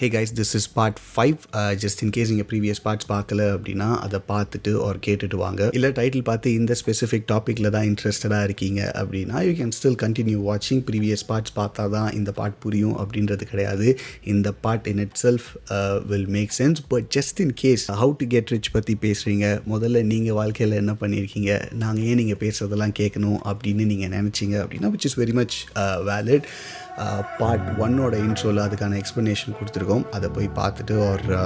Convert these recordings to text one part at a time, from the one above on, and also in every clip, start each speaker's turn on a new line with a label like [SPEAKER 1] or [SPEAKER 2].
[SPEAKER 1] Hey guys this is part five just in case நீங்கள் previous parts பார்க்கல அப்படின்னா அதை பார்த்துட்டு ஒரு கேட்டுட்டு வாங்க. இல்லை டைட்டில் பார்த்து இந்த ஸ்பெசிஃபிக் டாப்பிக்கில் தான் இன்ட்ரெஸ்டடாக இருக்கீங்க அப்படின்னா யூ கேன் ஸ்டில் கண்டினியூ வாட்சிங் ப்ரீவியஸ் பார்ட்ஸ் பார்த்தா தான் இந்த பார்ட் புரியும் அப்படின்றது கிடையாது. இந்த part in itself will make sense but just in case how to get rich பற்றி பேசுகிறீங்க முதல்ல நீங்கள் வாழ்க்கையில் என்ன பண்ணியிருக்கீங்க? நாங்கள் ஏன் நீங்கள் பேசுகிறதெல்லாம் கேட்கணும் அப்படின்னு நீங்கள் நினச்சிங்க அப்படின்னா which is very much valid part ஒன்னோட இன்ட்ரோவில் அதுக்கான எக்ஸ்ப்ளனேஷன் கொடுத்துருக்கோம். அதை போய் பார்த்துட்டு ஒரு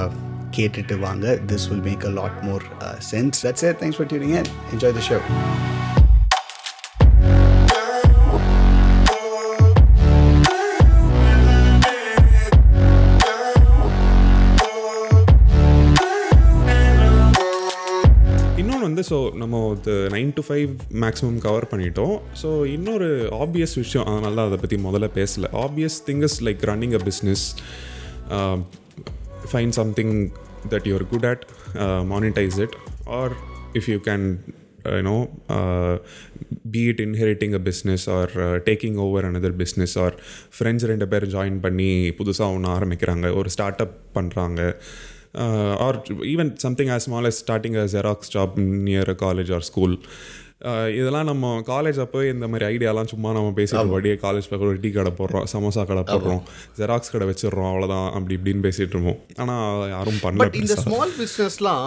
[SPEAKER 1] கேட்டுட்டு வாங்க. This will make a lot more sense that's a thanks for tuning enjoy the show
[SPEAKER 2] so நம்ம இது nine to five maximum cover பண்ணிட்டோம். ஸோ இன்னொரு ஆப்வியஸ் விஷயம் அதனால அதை பற்றி முதல்ல பேசல. Obvious things like running a business fine something that you're good at monetise it or if you can you know be it inheriting a business or taking over another business or friends ரெண்டு பேர் join பண்ணி புதுசாக ஒன்று ஆரம்பிக்கிறாங்க. ஒரு start up பண்ணுறாங்க uh, or even something as small as starting a Xerox job near a college or school. இதெல்லாம் நம்ம காலேஜ் அப்போ இந்த மாதிரி ஐடியாலாம் சும்மா நம்ம பேசிட்டு அப்படியே காலேஜ் பக்கம் ஒரு டீ கடை போடுறோம் சமோசா கடை போடுறோம் ஜெராக்ஸ் கடை வச்சிடுறோம் அவ்வளோதான் அப்படி இப்படின்னு பேசிட்டு இருப்போம். ஆனால் யாரும் பண்ணல
[SPEAKER 1] பட் இந்த ஸ்மால் பிஸ்னஸ்லாம்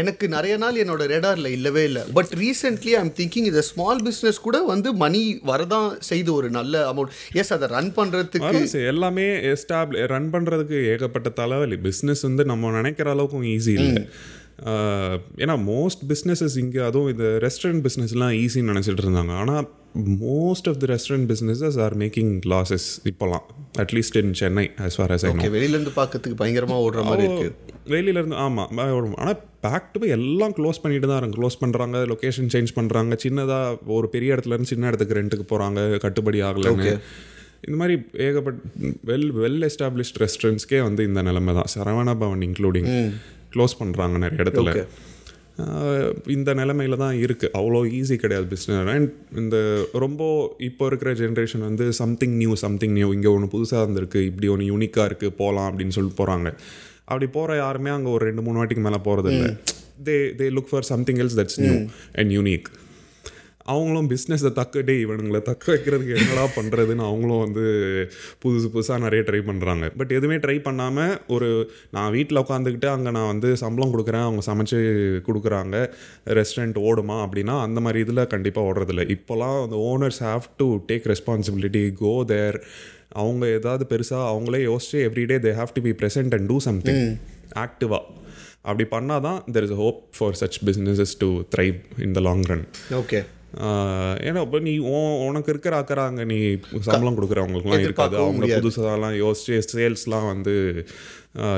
[SPEAKER 1] எனக்கு நிறைய நாள் என்னோட ரெடாரில் இல்லவே இல்லை. பட் ரீசென்ட்லி ஐம் திங்கிங் இந்த ஸ்மால் பிஸ்னஸ் கூட வந்து மணி வரதான் செய்து ஒரு நல்ல அமௌண்ட் எஸ் அதை ரன் பண்ணுறதுக்கு
[SPEAKER 2] எல்லாமே எஸ்டாப்ளி ரன் பண்ணுறதுக்கு ஏகப்பட்ட தலைவலி. பிஸ்னஸ் வந்து நம்ம நினைக்கிற அளவுக்கும் ஈஸி இல்லை. ஏன்னா மோஸ்ட் பிஸ்னஸஸ் இங்கே அதுவும் இந்த ரெஸ்டாரண்ட் பிஸ்னஸ்லாம் ஈஸின்னு நினச்சிட்டு இருந்தாங்க. ஆனால் most of the restaurant businesses are making losses இப்போலாம் at least in Chennai as I know.
[SPEAKER 1] Okay வெளியிலேருந்து பார்க்கறதுக்கு பயங்கரமாக ஓடுற மாதிரி இருக்கு.
[SPEAKER 2] வெளியில இருந்து ஆமாம் ஆனால் பேக் டு எல்லாம் க்ளோஸ் பண்ணிட்டு தான் இருங்க க்ளோஸ் பண்ணுறாங்க லொக்கேஷன் சேஞ்ச் பண்ணுறாங்க சின்னதாக ஒரு பெரிய இடத்துல இருந்து சின்ன இடத்துக்கு ரெண்ட்டுக்கு போகிறாங்க கட்டுப்படி ஆகலைன்னு. இந்த மாதிரி ஏகப்பட்ட வெல் வெல் எஸ்டாப்ளிஷ்ட் ரெஸ்டாரண்ட்ஸ்க்கே வந்து இந்த நிலைமை தான். சரவணா பவன் இன்க்ளூடிங் க்ளோஸ் பண்ணுறாங்க நிறைய இடத்துல. இந்த நிலைமையில தான் இருக்குது அவ்வளோ ஈஸி கிடையாது பிஸ்னஸ் அண்ட் இந்த ரொம்ப இப்போ இருக்கிற ஜென்ரேஷன் வந்து சம்திங் நியூ சம்திங் நியூ இங்கே ஒன்று புதுசாக இருந்திருக்கு இப்படி ஒன்று யூனிக்காக இருக்குது போகலாம் அப்படின்னு சொல்லிட்டு போகிறாங்க அப்படி போகிற யாருமே அங்கே ஒரு ரெண்டு மூணு வாட்டிக்கு மேலே போகிறது இல்லை they they look for something else that's new and unique அவங்களும் பிஸ்னஸை தக்க டே இவனுங்களை தக்க வைக்கிறதுக்கு என்னடா பண்ணுறதுன்னு அவங்களும் வந்து புதுசு புதுசாக நிறைய ட்ரை பண்ணுறாங்க பட் எதுவுமே ட்ரை பண்ணாமல் ஒரு நான் வீட்டில் உட்காந்துக்கிட்டு அங்கே நான் வந்து சம்பளம் கொடுக்குறேன் அவங்க சமைச்சு கொடுக்குறாங்க ரெஸ்டாரண்ட் ஓடுமா அப்படின்னா அந்த மாதிரி இதில் கண்டிப்பாக ஓடுறதில்ல. இப்போலாம் அந்த owners have to take responsibility go there அவங்க ஏதாவது பெருசாக அவங்களே யோசிச்சு every day they have to be present and do something ஆக்டிவாக அப்படி பண்ணால் தான் there is hope for such businesses to thrive in the long run
[SPEAKER 1] okay
[SPEAKER 2] ஏன்னா இப்போ நீ உன்- உனக்கு இருக்கிற அக்கறை அங்கே நீ சம்பளம் கொடுக்குறவங்களுக்குலாம் இருக்காது. அவங்க. புதுசாலாம் யோசிச்சு சேல்ஸ்லாம் வந்து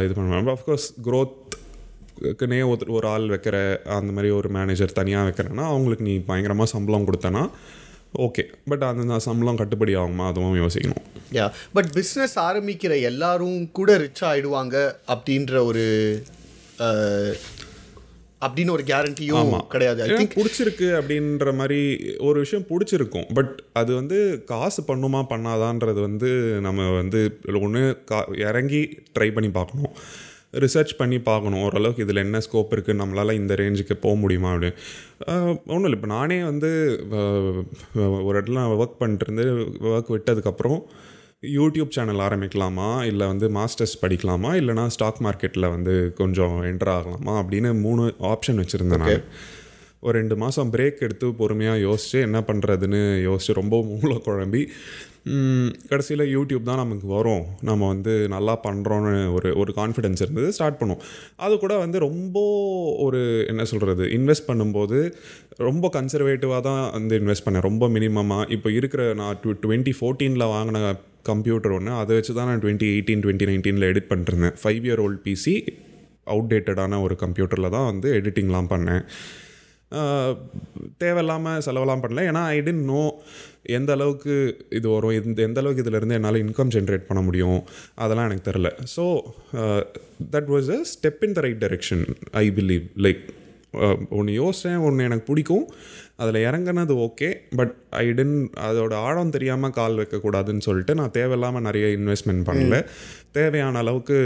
[SPEAKER 2] இது பண்ணுவாங்க அஃப்கோர்ஸ் க்ரோத்க்குனே ஒரு ஒரு ஆள் வைக்கிற அந்த மாதிரி ஒரு மேனேஜர் தனியாக வைக்கிறேன்னா அவங்களுக்கு நீ பயங்கரமாக சம்பளம் கொடுத்தனா ஓகே பட் அந்த சம்பளம் கட்டுப்படி ஆகுமா? அதுவும் யோசிக்கணும்.
[SPEAKER 1] யா பட் பிஸ்னஸ் ஆரம்பிக்கிற எல்லாரும் கூட ரிச் ஆயிடுவாங்க அப்படின்ற ஒரு அப்படின்னு ஒரு கேரண்டியும் கிடையாது. ஐ
[SPEAKER 2] ஏன்னா
[SPEAKER 1] திங்க்
[SPEAKER 2] பிடிச்சிருக்கு அப்படின்ற மாதிரி ஒரு விஷயம் பிடிச்சிருக்கும். பட் அது வந்து காசு பண்ணுமா பண்ணாதான்றது வந்து நம்ம வந்து ஒன்று கா இறங்கி ட்ரை பண்ணி பார்க்கணும். ரிசர்ச் பண்ணி பார்க்கணும். ஓரளவுக்கு இதில் என்ன ஸ்கோப் இருக்குது நம்மளால் இந்த ரேஞ்சுக்கு போக முடியுமா அப்படின்னு. ஒன்றும் இல்லை. இப்போ நானே வந்து ஒரு இடத்துல ஒர்க் பண்ணிட்டு இருந்து ஒர்க் விட்டதுக்கப்புறம் யூடியூப் சேனல் ஆரம்பிக்கலாமா? இல்லை வந்து மாஸ்டர்ஸ் படிக்கலாமா? இல்லைனா ஸ்டாக் மார்க்கெட்டில் வந்து கொஞ்சம் என்டர் ஆகலாமா? அப்படின்னு மூணு ஆப்ஷன் வச்சுருந்தேன் நான். ஒரு ரெண்டு மாதம் பிரேக் எடுத்து பொறுமையாக யோசித்து என்ன பண்ணுறதுன்னு யோசித்து ரொம்ப மூளை குழம்பி கடைசியில் யூடியூப் தான் நமக்கு வரும். நம்ம வந்து நல்லா பண்ணுறோன்னு ஒரு ஒரு கான்ஃபிடென்ஸ் இருந்தது ஸ்டார்ட் பண்ணோம் அது கூட வந்து ரொம்ப ஒரு என்ன சொல்கிறது இன்வெஸ்ட் பண்ணும்போது ரொம்ப கன்சர்வேட்டிவாக தான் வந்து இன்வெஸ்ட் பண்ணேன். ரொம்ப மினிமமாக இப்போ இருக்கிற நான் டு டுவெண்ட்டி ஃபோர்டீனில் வாங்கின கம்ப்யூட்டர் ஒன்று அதை வச்சு தான் நான் டுவெண்ட்டி எயிட்டீன் டுவெண்ட்டி நைன்டீனில் எடிட் பண்ணிருந்தேன் ஃபைவ் இயர் ஓல்ட் பிசி அவுடேட்டடான ஒரு கம்ப்யூட்டரில் தான் வந்து எடிட்டிங்லாம் பண்ணேன். தேவையில்லாமல் செலவெல்லாம் பண்ணல. ஏன்னா ஐ டென்ட் நோ எந்த அளவுக்கு இது வரும் எந்த எந்த அளவுக்கு இதிலேருந்து என்னால் இன்கம் ஜென்ரேட் பண்ண முடியும் அதெல்லாம் எனக்கு தெரில so that was a step in the right direction I believe like ஒன்று யோசித்தேன் ஒன்று எனக்கு பிடிக்கும். அதில் இறங்குனது ஓகே பட் ஐ டென்ட் அதோட ஆழம் தெரியாமல் கால் வைக்கக்கூடாதுன்னு சொல்லிட்டு நான் தேவையில்லாமல் நிறைய இன்வெஸ்ட்மெண்ட் பண்ணல. தேவையான அளவுக்கு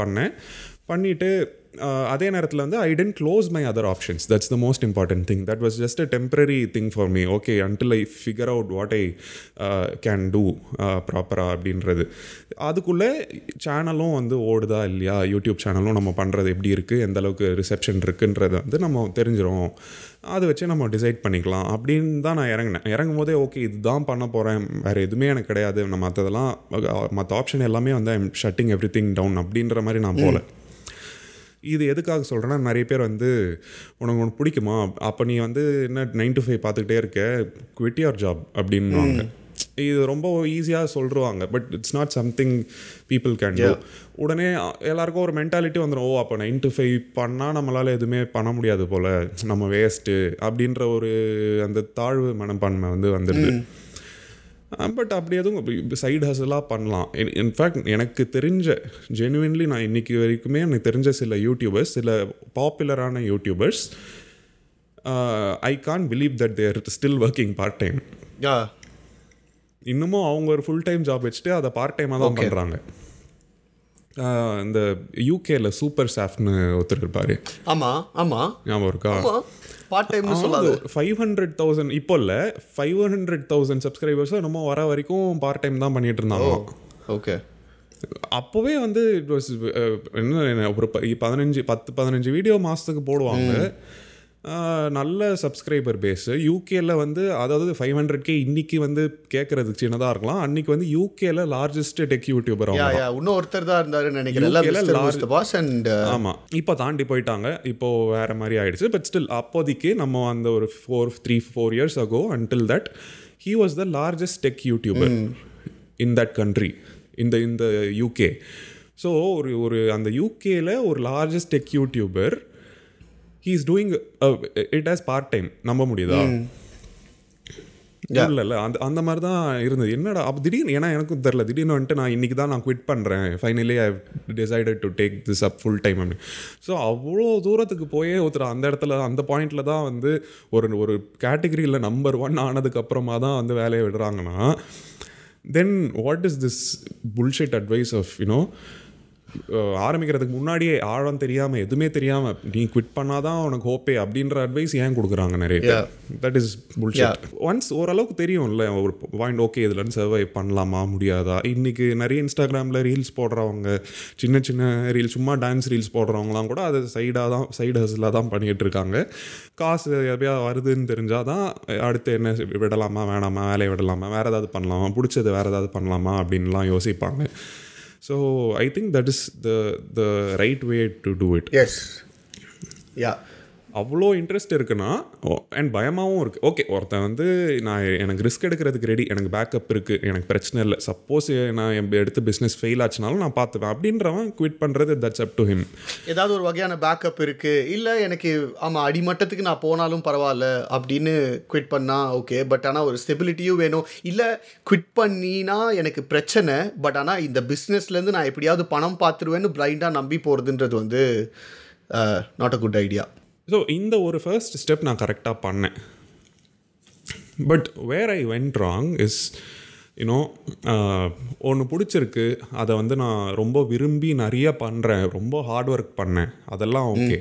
[SPEAKER 2] பண்ணேன். பண்ணிவிட்டு அதே நேரத்தில் வந்து I tend close my other options that's the most important thing that was just a temporary thing for me okay until I figure out what I can do ப்ராப்பராக அப்படின்றது. அதுக்குள்ளே சேனலும் வந்து ஓடுதா இல்லையா? யூடியூப் சேனலும் நம்ம பண்ணுறது எப்படி இருக்குது எந்த அளவுக்கு ரிசெப்ஷன் இருக்குன்றது வந்து நம்ம தெரிஞ்சிடும் அதை வச்சு நம்ம டிசைட் பண்ணிக்கலாம். அப்படின்னு தான் நான் இறங்கினேன். இறங்கும் போதே ஓகே இதுதான் பண்ண போகிறேன் வேறு எதுவுமே எனக்கு கிடையாது. நான் மற்றதெல்லாம் மற்ற ஆப்ஷன் எல்லாமே வந்து I'm shutting everything down அப்படின்ற மாதிரி நான் போகல இது எதுக்காக சொல்கிறேன்னா நிறைய பேர் வந்து உனக்கு ஒன்று பிடிக்குமா? அப்போ நீ வந்து என்ன நைன் டு ஃபைவ் பார்த்துக்கிட்டே இருக்க? குவிட் யுவர் ஜாப் அப்படின்வாங்க இது ரொம்ப ஈஸியாக சொல்லிருவாங்க but it's not something people can do உடனே எல்லாருக்கும் ஒரு மென்டாலிட்டி வந்துடும் ஓ அப்போ நைன் டு ஃபைவ் பண்ணால் நம்மளால் எதுவுமே பண்ண முடியாது போல். நம்ம வேஸ்ட்டு அப்படின்ற ஒரு அந்த தாழ்வு மனப்பான்மை வந்து வந்துடுது. பட் அப்படி எதுவும் சைடு ஹசலாக பண்ணலாம். இன்ஃபேக்ட் எனக்கு தெரிஞ்ச ஜெனுவின்லி நான் இன்றைக்கி வரைக்குமே எனக்கு தெரிஞ்ச சில யூடியூபர்ஸ் சில பாப்புலரான YouTubers I can't believe that they're still working part time இன்னமும் அவங்க ஒரு ஃபுல் டைம் ஜாப் வச்சுட்டு அதை பார்ட் டைமாக தான் பண்ணுறாங்க இந்த யூகேல சூப்பர் ஸ்டாஃப்னு ஒருத்தர் இருப்பார்.
[SPEAKER 1] ஆமா ஆமா.
[SPEAKER 2] ஞாபகம் இருக்கா?
[SPEAKER 1] பார்ட் டைம்னு சொல்லாது.
[SPEAKER 2] ஃபைவ் ஹண்ட்ரட் தௌசண்ட் இப்போ இல்லை ஃபைவ் ஹண்ட்ரட் தௌசண்ட் சப்ஸ்கிரைபர்ஸும் நம்ம வர வரைக்கும் பார்ட் டைம் தான் பண்ணிட்டு இருந்தாங்க.
[SPEAKER 1] ஓகே
[SPEAKER 2] அப்போவே வந்து இட் வாஸ் என்ன ஒரு பதினஞ்சு பத்து பதினஞ்சு வீடியோ மாதத்துக்கு போடுவாங்க. நல்ல சப்ஸ்கிரைபர் பேஸு யூகேல வந்து அதாவது ஃபைவ் ஹண்ட்ரட் கே இன்னைக்கு வந்து கேட்கறதுக்கு சின்னதாக இருக்கலாம். அன்னைக்கு வந்து யூகேல லார்ஜஸ்ட் டெக் யூடியூபர்
[SPEAKER 1] இன்னும் ஒருத்தர் தான் இருந்தாருன்னு நினைக்கிறேன். அண்ட்
[SPEAKER 2] ஆமாம் இப்போ தாண்டி போயிட்டாங்க. இப்போ வேற மாதிரி ஆயிடுச்சு. பட் ஸ்டில் அப்போதைக்கு நம்ம அந்த ஒரு four three four years ago until that he was the largest tech YouTuber in that country இந்த இந்த யூகே ஸோ ஒரு ஒரு அந்த யூகேல ஒரு largest tech YouTuber he is doing it as part time நம்ப முடியுதா? இல்லை இல்லை அந்த அந்த மாதிரி தான் இருந்தது. என்னடா அப்போ திடீர்னு ஏன்னா எனக்கும் தெரில. திடீர்னு வந்துட்டு நான் இன்றைக்கி தான் நான் குவிட் பண்ணுறேன் finally I decided to take this up full time அப்படின்னு. ஸோ அவ்வளோ தூரத்துக்கு போயே ஒருத்தர் அந்த இடத்துல அந்த பாயிண்டில் தான் வந்து ஒரு ஒரு கேட்டகரியில் நம்பர் ஒன் ஆனதுக்கு அப்புறமா தான் வந்து வேலையை விடுறாங்கன்னா then what is this bullshit advice of you know ஆரம்பிக்கிறதுக்கு முன்னாடியே ஆழம் தெரியாமல் எதுவுமே தெரியாமல் நீ குவிட் பண்ணாதான் உனக்கு ஹோப்பே அப்படின்ற அட்வைஸ் ஏன் கொடுக்குறாங்க நிறைய தட் இஸ் புல்ஷெட் ஒன்ஸ் ஓரளவுக்கு தெரியும்ல ஒரு பாயிண்ட் ஓகே இதுலன்னு சர்வை பண்ணலாமா முடியாதா? இன்னைக்கு நிறைய இன்ஸ்டாகிராமில் ரீல்ஸ் போடுறவங்க சின்ன சின்ன ரீல்ஸ் சும்மா டான்ஸ் ரீல்ஸ் போடுறவங்களாம் கூட அது சைடாக தான் சைடு ஹஸ்லாக தான் பண்ணிகிட்டு இருக்காங்க. காசு எப்பயா வருதுன்னு தெரிஞ்சால் தான் அடுத்து என்ன விடலாமா வேணாமா வேலையை விடலாமா வேறு ஏதாவது பண்ணலாமா பிடிச்சது வேறு ஏதாவது பண்ணலாமா அப்படின்லாம் யோசிப்பாங்க. So I think that is the the right way to do it.
[SPEAKER 1] Yes. Yeah.
[SPEAKER 2] அவ்வளோ இன்ட்ரெஸ்ட் இருக்குன்னா அண்ட் பயமாகவும் இருக்குது ஓகே ஒருத்தன் வந்து நான் எனக்கு ரிஸ்க் எடுக்கிறதுக்கு ரெடி எனக்கு பேக்கப் இருக்குது எனக்கு பிரச்சனை இல்லை. சப்போஸ் நான் என் எடுத்து பிஸ்னஸ் ஃபெயில் ஆச்சுனாலும் நான் பார்த்துப்பேன். அப்படின்றவன் குவிட் பண்ணுறது தட்ஸ் அப் டு ஹிம்
[SPEAKER 1] ஏதாவது ஒரு வகையான பேக்கப் இருக்குது இல்லை எனக்கு ஆமாம் அடிமட்டத்துக்கு நான் போனாலும் பரவாயில்ல அப்படின்னு குவிட் பண்ணால் ஓகே பட் ஆனால் ஒரு ஸ்டெபிலிட்டியும் வேணும். இல்லை குவிட் பண்ணினா எனக்கு பிரச்சனை பட் ஆனால் இந்த பிஸ்னஸ்லேருந்து நான் எப்படியாவது பணம் பார்த்துருவேன்னு பிளைண்டாக நம்பி போகிறதுன்றது வந்து not a good idea
[SPEAKER 2] so இந்த ஒரு ஃபர்ஸ்ட் ஸ்டெப் நான் கரெக்டாக பண்ணேன். But where I went wrong is you know ஒன்று பிடிச்சிருக்கு. அதை வந்து நான் ரொம்ப விரும்பி நிறைய பண்ணுறேன் ரொம்ப ஹார்ட் ஒர்க் பண்ணேன். அதெல்லாம் ஓகே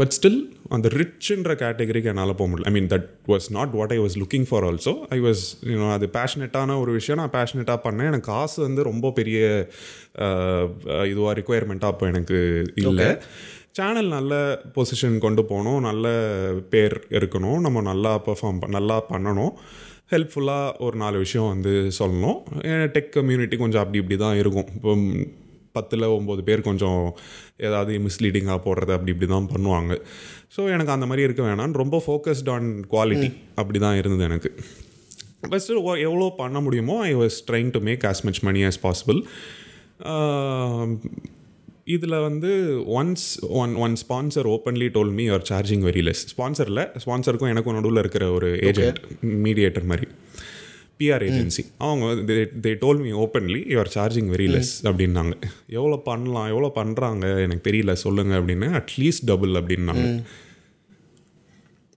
[SPEAKER 2] பட் ஸ்டில் அந்த ரிச்ன்ற கேட்டகரிக்கு என்னால் போக முடியல. I mean that was not what I was looking for also I was you know அது பேஷனட்டான ஒரு விஷயம். நான் பேஷனட்டாக பண்ணேன். எனக்கு காசு வந்து ரொம்ப பெரிய இதுவாக ரிக்குவயர்மெண்ட்டாக அப்போ எனக்கு இல்லை. சேனல் நல்ல பொசிஷன் கொண்டு போகணும் நல்ல பேர் இருக்கணும் நம்ம நல்லா பெர்ஃபார்ம் நல்லா பண்ணணும். ஹெல்ப்ஃபுல்லாக ஒரு நாலு விஷயம் வந்து சொல்லணும். டெக் கம்யூனிட்டி கொஞ்சம் அப்படி இப்படி தான் இருக்கும். இப்போ பத்தில் ஒம்பது பேர் கொஞ்சம் ஏதாவது மிஸ்லீடிங்காக போடுறது அப்படி இப்படி தான் பண்ணுவாங்க. ஸோ எனக்கு அந்த மாதிரி இருக்க வேணாம்னு ரொம்ப ஃபோக்கஸ்ட் ஆன் குவாலிட்டி அப்படி தான் இருந்தது எனக்கு. ஃபஸ்ட்டு எவ்வளோ பண்ண முடியுமோ I was trying to make as much money as possible இதில் வந்து once one one sponsor openly told me you're charging very less ஸ்பான்சரில் ஸ்பான்சருக்கும் எனக்கும் நடுவில் இருக்கிற ஒரு ஏஜென்ட் மீடியேட்டர் மாதிரி. பிஆர் ஏஜென்சி அவங்க they told me openly you're charging very less அப்படின்னாங்க. எவ்வளோ பண்ணலாம் எவ்வளோ பண்ணுறாங்க எனக்கு தெரியல சொல்லுங்கள் அப்படின்னு அட்லீஸ்ட் டபுள் அப்படின்னாங்க.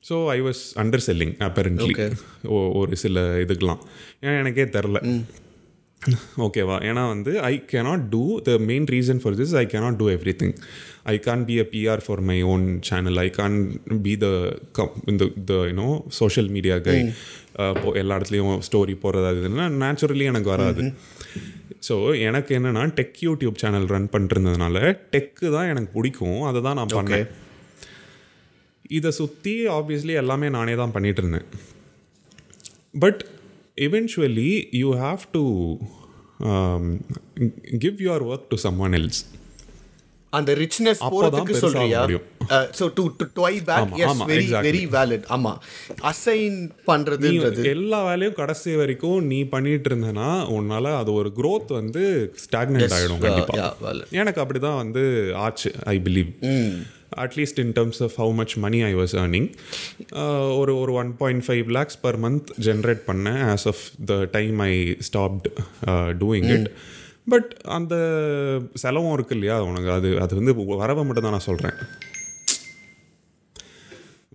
[SPEAKER 2] So I was underselling apparently ஒரு சில இதுக்கெலாம் ஏன்னா எனக்கே தெரில. ஓகேவா ஏன்னா வந்து I cannot do the main reason for this I cannot do everything I can't be a PR for my own channel I can't be the come இந்த the you know social media guy எல்லா இடத்துலையும் story போடுறது இதுன்னா naturally எனக்கு வராது. So எனக்கு என்னென்னா tech YouTube channel run பண்ணிருந்ததுனால டெக்கு தான் எனக்கு பிடிக்கும். அதை தான் நான் பண்ணேன். இதை சுற்றி ஆப்வியஸ்லி எல்லாமே நானே தான் பண்ணிட்டு இருந்தேன். But eventually you have to um, give your work to someone else.
[SPEAKER 1] அந்த ரிச்னஸ் போறதுக்கு சொல்றியா. So to to டுவை back yes very. Very valid ஆமா அசைன் பண்றதுன்றது.
[SPEAKER 2] எல்லா வேலையும் கடைசி வரைக்கும் நீ பண்ணிட்டு இருந்தனா உன்னால அது ஒரு growth வந்து ஸ்டாக்னெண்ட் ஆயிடும் கண்டிப்பா. எனக்கு அப்படிதான் வந்து ஆச்சு I believe at least in terms of how much money I was earning ஒரு ஒரு one point five lakhs per month generate பண்ணேன் as of the time I stopped doing it but அந்த செலவும் இருக்கு இல்லையா? உனக்கு அது அது வந்து வரவை மட்டும் தான் நான் சொல்கிறேன்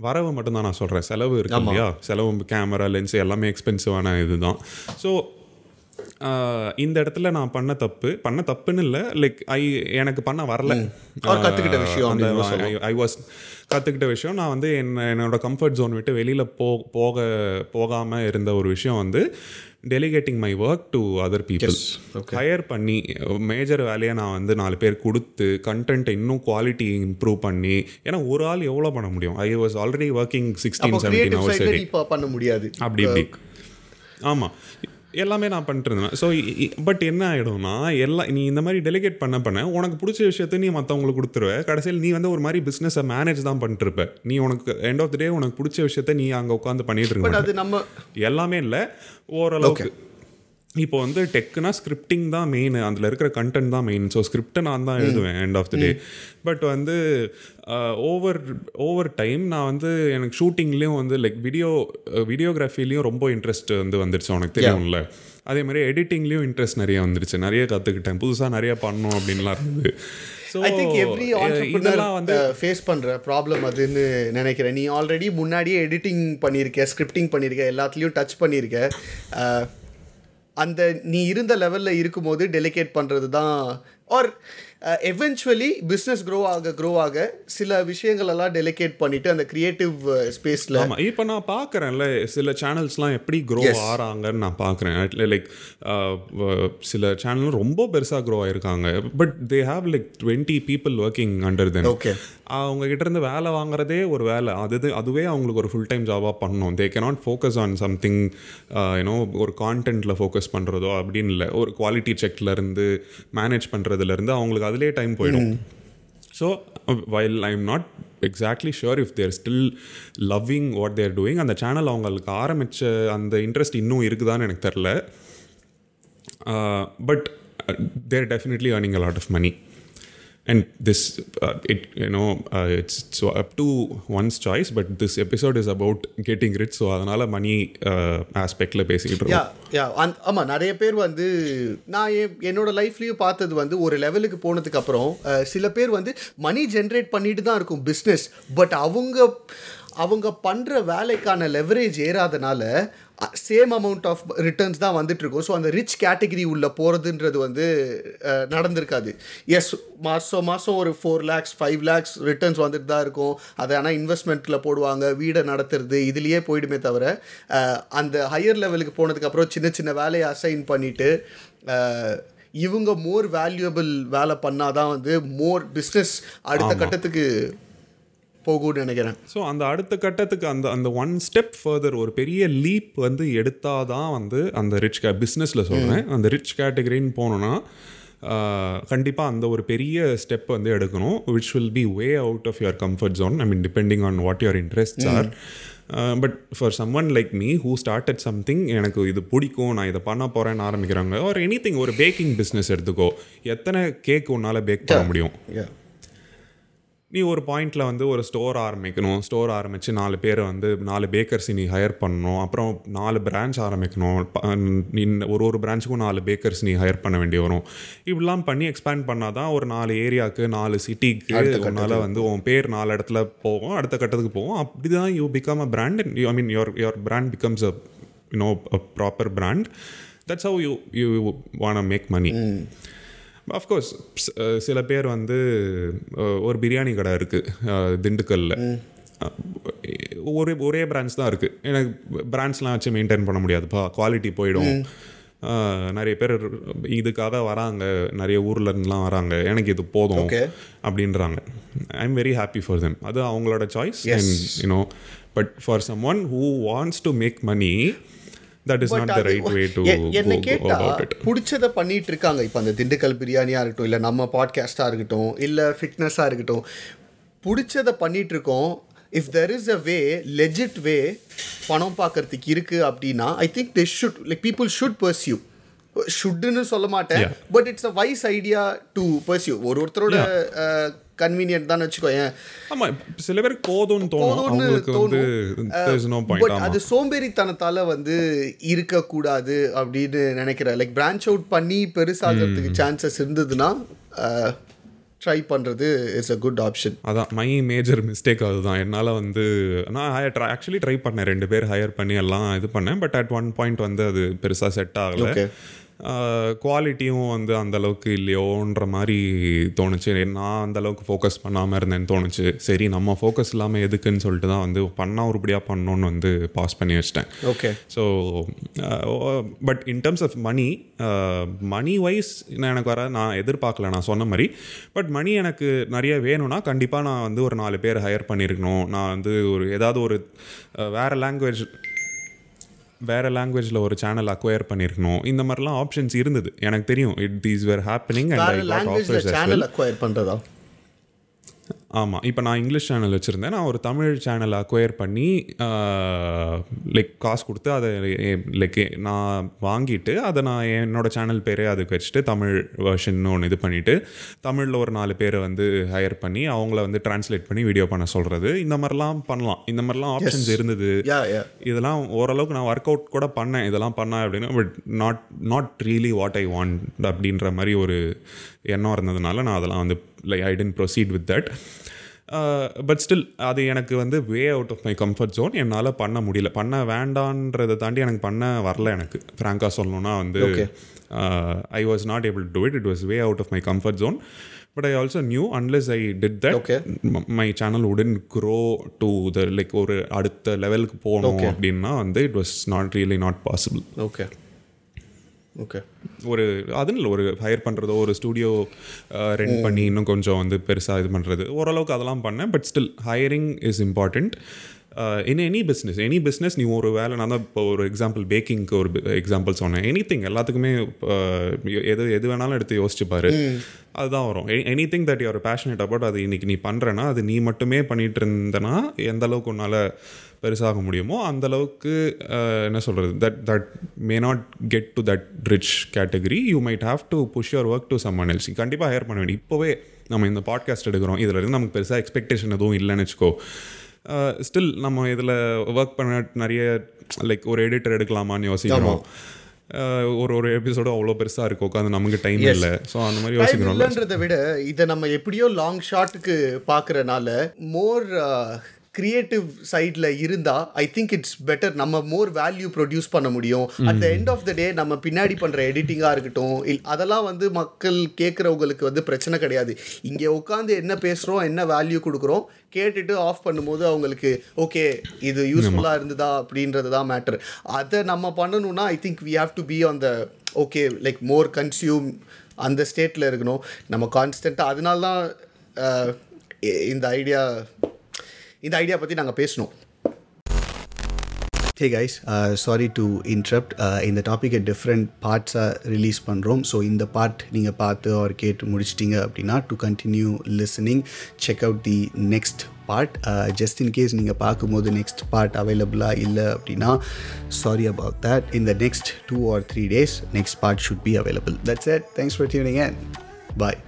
[SPEAKER 2] வரவு மட்டும்தான் நான் சொல்கிறேன் செலவு இருக்கு இல்லையா? செலவு கேமரா லென்ஸ் எல்லாமே எக்ஸ்பென்சிவான இதுதான். ஸோ இந்த இடத்துல நான் பண்ண தப்பு. பண்ண தப்புன்னு இல்லை லைக் ஐ எனக்கு பண்ண வரல.
[SPEAKER 1] Or கத்துக்கிட்ட விஷயம்
[SPEAKER 2] ஐ வாஸ் கற்றுக்கிட்ட விஷயம். நான் வந்து என்ன என்னோட கம்ஃபர்ட் ஜோன் விட்டு வெளியில் போ போக போகாமல் இருந்த ஒரு விஷயம் வந்து delegating my work to other people hire பண்ணி மேஜர் வேலையை நான் வந்து நாலு பேர் கொடுத்து கண்டென்ட்டை இன்னும் குவாலிட்டி இம்ப்ரூவ் பண்ணி ஏன்னா ஒரு ஆள் எவ்வளோ பண்ண முடியும்? I was already working sixteen seventeen hours
[SPEAKER 1] பண்ண முடியாது.
[SPEAKER 2] அப்படி இப்படி. ஆமாம் எல்லாமே நான் பண்ணிட்டு இருந்தேன் ஸோ பட் என்ன ஆகிடும்னா எல்லாம் நீ இந்த மாதிரி டெலிகேட் பண்ண பண்ண உனக்கு பிடிச்ச விஷயத்த நீ மற்றவங்களுக்கு கொடுத்துருவ. கடைசியில் நீ வந்து ஒரு மாதிரி பிஸ்னஸை மேனேஜ் தான் பண்ணிட்டு இருப்ப நீ உனக்கு எண்ட் ஆஃப் த டே உனக்கு பிடிச்ச விஷயத்த நீ அங்கே உட்காந்து பண்ணிட்டு இருக்க.
[SPEAKER 1] அது நம்ம
[SPEAKER 2] எல்லாமே இல்லை. ஓரளவுக்கு. இப்போ வந்து டெக்குனா ஸ்கிரிப்டிங் தான் மெயின் அதில் இருக்கிற கண்டென்ட் தான் மெயின் ஸோ ஸ்கிரிப்டை நான் தான் எழுதுவேன் end of the day but வந்து ஓவர் ஓவர் டைம் நான் வந்து எனக்கு ஷூட்டிங்லேயும் வந்து லைக் வீடியோ வீடியோகிராஃபிலையும் ரொம்ப இன்ட்ரெஸ்ட் வந்து வந்துருச்சு உனக்கு தெரியும்ல. அதே மாதிரி எடிட்டிங்லேயும் இன்ட்ரெஸ்ட் நிறைய வந்துருச்சு. நிறைய கற்றுக்கிட்டேன் புதுசாக நிறைய பண்ணணும் அப்படின்லாம் இருந்தது. ஸோ
[SPEAKER 1] ஐ திங்க் எவ்ரி
[SPEAKER 2] வந்து
[SPEAKER 1] ஃபேஸ் பண்ற ப்ராப்ளம் அதுன்னு நினைக்கிறேன். நீ ஆல்ரெடி முன்னாடியே எடிட்டிங் பண்ணியிருக்க ஸ்கிரிப்டிங் பண்ணியிருக்க எல்லாத்துலேயும் டச் பண்ணியிருக்க அந்த நீ இருந்த லெவலில் இருக்கும்போது டெலிகேட் பண்ணுறது தான் ஆர் எவென்ச்சுவலி பிஸ்னஸ் க்ரோ ஆக க்ரோ ஆக சில விஷயங்கள் எல்லாம் டெலிகேட் பண்ணிட்டு அந்த கிரியேட்டிவ் ஸ்பேஸில்
[SPEAKER 2] ஆமாம் இப்போ நான் பார்க்குறேன்ல சில சேனல்ஸ்லாம் எப்படி க்ரோ ஆறாங்கன்னு நான் பார்க்குறேன் லைக் சில சேனல் ரொம்ப பெருசாக க்ரோ ஆயிருக்காங்க. But they have like twenty people working under them
[SPEAKER 1] okay
[SPEAKER 2] அவங்க கிட்ட இருந்து வேலை வாங்குறதே ஒரு வேலை. அது அதுவே அவங்களுக்கு ஒரு ஃபுல் டைம் ஜாபாக பண்ணணும். They cannot focus on something you know ஒரு கான்டென்ட்டில் ஃபோக்கஸ் பண்ணுறதோ அப்படின்னு இல்லை. ஒரு குவாலிட்டி செக்லேருந்து மேனேஜ் பண்ணுறதுலேருந்து அவங்களுக்கு அதிலே டைம் போயிடும். So while I am not exactly sure if they're still loving what they're doing அந்த சேனல் அவங்களுக்கு ஆரம்பித்த அந்த இன்ட்ரெஸ்ட் இன்னும் இருக்குதான்னு எனக்கு தெரில but they're definitely earning a lot of money and this uh, it you know uh, it's so up to one's choice but this episode is about getting rich. So அதனால மணி ஆஸ்பெக்ட்ல uh, பேசிக்கிட்டு
[SPEAKER 1] யா
[SPEAKER 2] இருக்கோம்
[SPEAKER 1] யா அந் ஆமாம் நிறைய பேர் வந்து நான் என் என்னோட லைஃப்லேயும் பார்த்தது வந்து ஒரு லெவலுக்கு போனதுக்கு அப்புறம் சில பேர் வந்து மணி ஜென்ரேட் பண்ணிட்டு தான் இருக்கும் பிஸ்னஸ் பட் அவங்க அவங்க பண்ணுற வேலைக்கான லெவரேஜ் ஏறாதனால சேம் அமௌண்ட் ஆஃப் ரிட்டர்ன்ஸ் தான் வந்துட்டு இருக்கும் ஸோ அந்த ரிச் கேட்டகரி உள்ள போகிறதுன்றது வந்து நடந்திருக்காது. எஸ் மாதம் மாதம் ஒரு four lakhs five lakhs returns வந்துட்டு தான் இருக்கும். அதை ஆனால் இன்வெஸ்ட்மெண்ட்டில் போடுவாங்க வீடை நடத்துறது இதுலேயே போயிடுமே தவிர அந்த ஹையர் லெவலுக்கு போனதுக்கப்புறம் சின்ன சின்ன வேலையை அசைன் பண்ணிவிட்டு இவங்க மோர் வேல்யூபிள் வேலை பண்ணாதான் வந்து மோர் பிஸ்னஸ் அடுத்த கட்டத்துக்கு போகும்னு நினைக்கிறேன்.
[SPEAKER 2] ஸோ அந்த அடுத்த கட்டத்துக்கு அந்த அந்த ஒன் ஸ்டெப் ஃபர்தர் ஒரு பெரிய லீப் வந்து எடுத்தாதான் வந்து அந்த ரிச் கே பிஸ்னஸில் சொல்கிறேன் அந்த ரிச் கேட்டகரின்னு போனோன்னா கண்டிப்பாக அந்த ஒரு பெரிய ஸ்டெப் வந்து எடுக்கணும் which will be way out of your comfort zone I mean depending on what your interests are but for someone like me who started something எனக்கு இது பிடிக்கும் நான் இதை பண்ண போகிறேன்னு ஆரம்பிக்கிறாங்க ஒரு எனி திங் ஒரு பேக்கிங் பிஸ்னஸ் எடுத்துக்கோ. எத்தனை கேக் உன்னால் பேக் பண்ண முடியும்? நீ ஒரு பாயிண்டில் வந்து ஒரு ஸ்டோர் ஆரம்பிக்கணும். ஸ்டோர் ஆரம்பித்து நாலு பேரை வந்து நாலு பேக்கர்ஸ் நீ ஹையர் பண்ணணும். அப்புறம் நாலு பிரான்ச் ஆரம்பிக்கணும். நீ ஒரு ஒரு பிரான்ச்சுக்கும் நாலு பேக்கர்ஸ் நீ ஹையர் பண்ண வேண்டி வரும். இப்படிலாம் பண்ணி எக்ஸ்பேண்ட் பண்ணால் தான் ஒரு நாலு ஏரியாவுக்கு நாலு சிட்டிக்கு உன்னால் வந்து உன் பேர் நாலு இடத்துல போகும். அடுத்த கட்டத்துக்கு போகும். அப்படி தான் you become a brand I mean your your brand becomes a you know a proper brand that's how you you want make money of course சில பேர் வந்து ஒரு பிரியாணி கடை இருக்குது திண்டுக்கல்லில் ஒரே ஒரே பிரான்ச் தான் இருக்குது எனக்கு பிரான்ச்லாம் வச்சு மெயின்டைன் பண்ண முடியாதுப்பா. குவாலிட்டி போயிடும். நிறைய பேர் இதுக்காக வராங்க. நிறைய ஊர்ல இருந்துலாம் வராங்க. எனக்கு இது போதும். அப்படின்றாங்க. I am very happy for them அது அவங்களோட choice and you know but for someone who wants to make money that is not the right way to
[SPEAKER 1] என்னை கேட்டா
[SPEAKER 2] அபவுட் இட்
[SPEAKER 1] பிடிச்சத பண்ணிட்டு இருக்காங்க இப்போ அந்த திண்டுக்கல் பிரியாணியா இருக்கட்டும் இல்லை நம்ம பாட்காஸ்டா இருக்கட்டும் இல்லை ஃபிட்னஸாக இருக்கட்டும் பிடிச்சத பண்ணிட்டு இருக்கோம் if there is a way legit way பணம் பார்க்கறதுக்கு இருக்கு அப்படின்னா I think they should like people should pursue ஷுட்டுன்னு சொல்ல மாட்டேன். But it's a wise idea to pursue ஒரு ஒருத்தரோட கன்வீனியன்ட் தான் வச்சுக்கோ
[SPEAKER 2] ஆமா சில பேருக்கு போதும்னு தோணும்.
[SPEAKER 1] பட் அது சோம்பேறித்தனத்தால வந்து இருக்கக்கூடாது அப்படின்னு நினைக்கிறேன். லைக் பிரான்ச் அவுட் பண்ணி பெருசாகிறதுக்கு சான்சஸ் இருந்ததுன்னா ட்ரை பண்ணுறது இஸ் அ குட் ஆப்ஷன்
[SPEAKER 2] அதான் மை மேஜர் மிஸ்டேக் அதுதான். என்னால் வந்து நான் ட்ரை ஆக்சுவலி ட்ரை பண்ணேன். ரெண்டு பேர் ஹையர் பண்ணி எல்லாம் இது பண்ணேன். பட் அட் ஒன் பாயிண்ட் வந்து அது பெருசாக செட் ஆகலை. குவாலிட்டியும் வந்து அந்த அளவுக்கு இல்லையோன்ற மாதிரி தோணுச்சு. நான் அந்த அளவுக்கு ஃபோக்கஸ் பண்ணாமல் இருந்தேன்னு தோணுச்சு. சரி நம்ம ஃபோக்கஸ் இல்லாமல் எதுக்குன்னு சொல்லிட்டு தான் வந்து பண்ணால் உருப்படியாக பண்ணணும்னு வந்து பாஸ் பண்ணி வச்சிட்டேன்.
[SPEAKER 1] Okay
[SPEAKER 2] so but in terms of money money wise எனக்கு வர நான் எதிர்பார்க்கல நான் சொன்ன மாதிரி. பட் மணி எனக்கு நிறைய வேணும்னா கண்டிப்பாக நான் வந்து ஒரு நாலு பேர் ஹையர் பண்ணியிருக்கணும் நான் வந்து ஒரு ஏதாவது ஒரு வேற லாங்குவேஜ் வேற லாங்குவேஜில் ஒரு சேனல் அக்வயர் பண்ணியிருக்கணும் இந்த மாதிரிலாம் ஆப்ஷன்ஸ் இருந்தது. எனக்கு தெரியும். It these were happening and I got offers
[SPEAKER 1] channel acquire பண்ணுறதா
[SPEAKER 2] ஆமாம் இப்போ நான் இங்கிலீஷ் சேனல் வச்சுருந்தேன். நான் ஒரு தமிழ் சேனல் அக்வயர் பண்ணி லைக் காசு கொடுத்து அதை லைக் நான் வாங்கிட்டு அதை நான் என்னோட சேனல் பேரே அதுக்கு வச்சுட்டு தமிழ் வெர்ஷன் ஒன்று இது பண்ணிவிட்டு தமிழில் ஒரு நாலு பேரை வந்து ஹையர் பண்ணி அவங்கள வந்து டிரான்ஸ்லேட் பண்ணி வீடியோ பண்ண சொல்கிறது இந்த மாதிரிலாம் பண்ணலாம். இந்த மாதிரிலாம் ஆப்ஷன்ஸ் இருந்தது. இதெல்லாம் ஓரளவுக்கு நான் ஒர்க் அவுட் கூட பண்ணேன். இதெல்லாம் பண்ணேன் அப்படின்னா but not not really what I want அப்படின்ற மாதிரி ஒரு எண்ணம் இருந்ததுனால நான் அதெல்லாம் வந்து like I tend proceed with that but still அது எனக்கு வந்து way out of my comfort zone என்னால் பண்ண முடியல. பண்ண வேண்டான்றதை தாண்டி எனக்கு பண்ண வரல எனக்கு. ஃப்ராங்காக சொல்லணும்னா வந்து I was not able to it it was way out of my comfort zone but I also knew unless I did that
[SPEAKER 1] Okay.
[SPEAKER 2] My channel உடன் க்ரோ டு த லைக் ஒரு அடுத்த லெவலுக்கு போகணும் அப்படின்னா வந்து it was not really not possible
[SPEAKER 1] okay okay
[SPEAKER 2] ஒரு அதுன்னு இல்லை ஒரு ஹையர் பண்ணுறதோ ஒரு ஸ்டூடியோ ரெண்ட் பண்ணி இன்னும் கொஞ்சம் வந்து பெருசாக இது பண்ணுறது ஓரளவுக்கு அதெல்லாம் பண்ணேன் but still hiring is important in any business any business நீ ஒரு வேலை நான் தான் இப்போ ஒரு எக்ஸாம்பிள் பேக்கிங்க்கு ஒரு எக்ஸாம்பிள் சொன்னேன். எனி திங் எல்லாத்துக்குமே uh, எது எது வேணாலும் எடுத்து யோசிச்சு பாரு. அதுதான் வரும். Anything that you're passionate about அது இன்னைக்கு நீ பண்ணுறேன்னா அது நீ மட்டுமே பண்ணிட்டு இருந்தனா எந்த அளவுக்கு உன்னால் பெருசாக முடியுமோ அந்த அளவுக்கு uh, என்ன சொல்கிறது that that may not get to that rich category you might have to push your work to some else கண்டிப்பாக ஹையர் பண்ண வேண்டிய இப்போவே நம்ம இந்த பாட்காஸ்ட் எடுக்கிறோம். இதில் இருந்து நமக்கு பெருசாக எக்ஸ்பெக்டேஷன் எதுவும் இல்லைன்னு வச்சுக்கோ. ஸ்டில் நம்ம இதில் ஒர்க் பண்ண நிறைய லைக் ஒரு எடிட்டர் எடுக்கலாமான்னு யோசிக்கிறோம். Uh, ஒரு ஒரு எபிசோடும் அவ்வளோ பெருசாக இருக்கு உட்காந்து நமக்கு டைம் இல்லை. ஸோ அந்த மாதிரி
[SPEAKER 1] இல்லைன்றதை விட இதை நம்ம எப்படியோ லாங் ஷாட்டுக்கு பார்க்குறனால மோர் கிரியேட்டிவ் சைடில் இருந்தால் ஐ திங்க் இட்ஸ் பெட்டர் நம்ம மோர் வேல்யூ ப்ரொடியூஸ் பண்ண முடியும். At the end of the day நம்ம பின்னாடி பண்ணுற எடிட்டிங்காக இருக்கட்டும் இல் அதெல்லாம் வந்து மக்கள் கேட்குறவங்களுக்கு வந்து பிரச்சனை கிடையாது. இங்கே உட்காந்து என்ன பேசுகிறோம் என்ன வேல்யூ கொடுக்குறோம் கேட்டுட்டு ஆஃப் பண்ணும்போது அவங்களுக்கு ஓகே இது யூஸ்ஃபுல்லாக இருந்ததா? அப்படின்றது தான் மேட்டர் அதை நம்ம பண்ணணும்னா I think we have to be on the okay like more consume அந்த ஸ்டேட்டில் இருக்கணும். நம்ம கான்ஸ்டண்ட்டாக அதனால தான் இந்த ஐடியா இந்த ஐடியா பற்றி நாங்கள் பேசணும். Hey guys sorry to interrupt இந்த டாப்பிக்கை டிஃப்ரெண்ட் பார்ட்ஸாக ரிலீஸ் பண்ணுறோம் ஸோ இந்த பார்ட் நீங்கள் பார்த்து அவர் கேட்டு முடிச்சிட்டிங்க அப்படின்னா to continue listening check out the next part just in case நீங்கள் பார்க்கும்போது நெக்ஸ்ட் பார்ட் அவைலபிளாக இல்லை அப்படின்னா சாரி அபவுட் தட் இந்த next two or three days next part should be available that's that's thanks for tuning and bye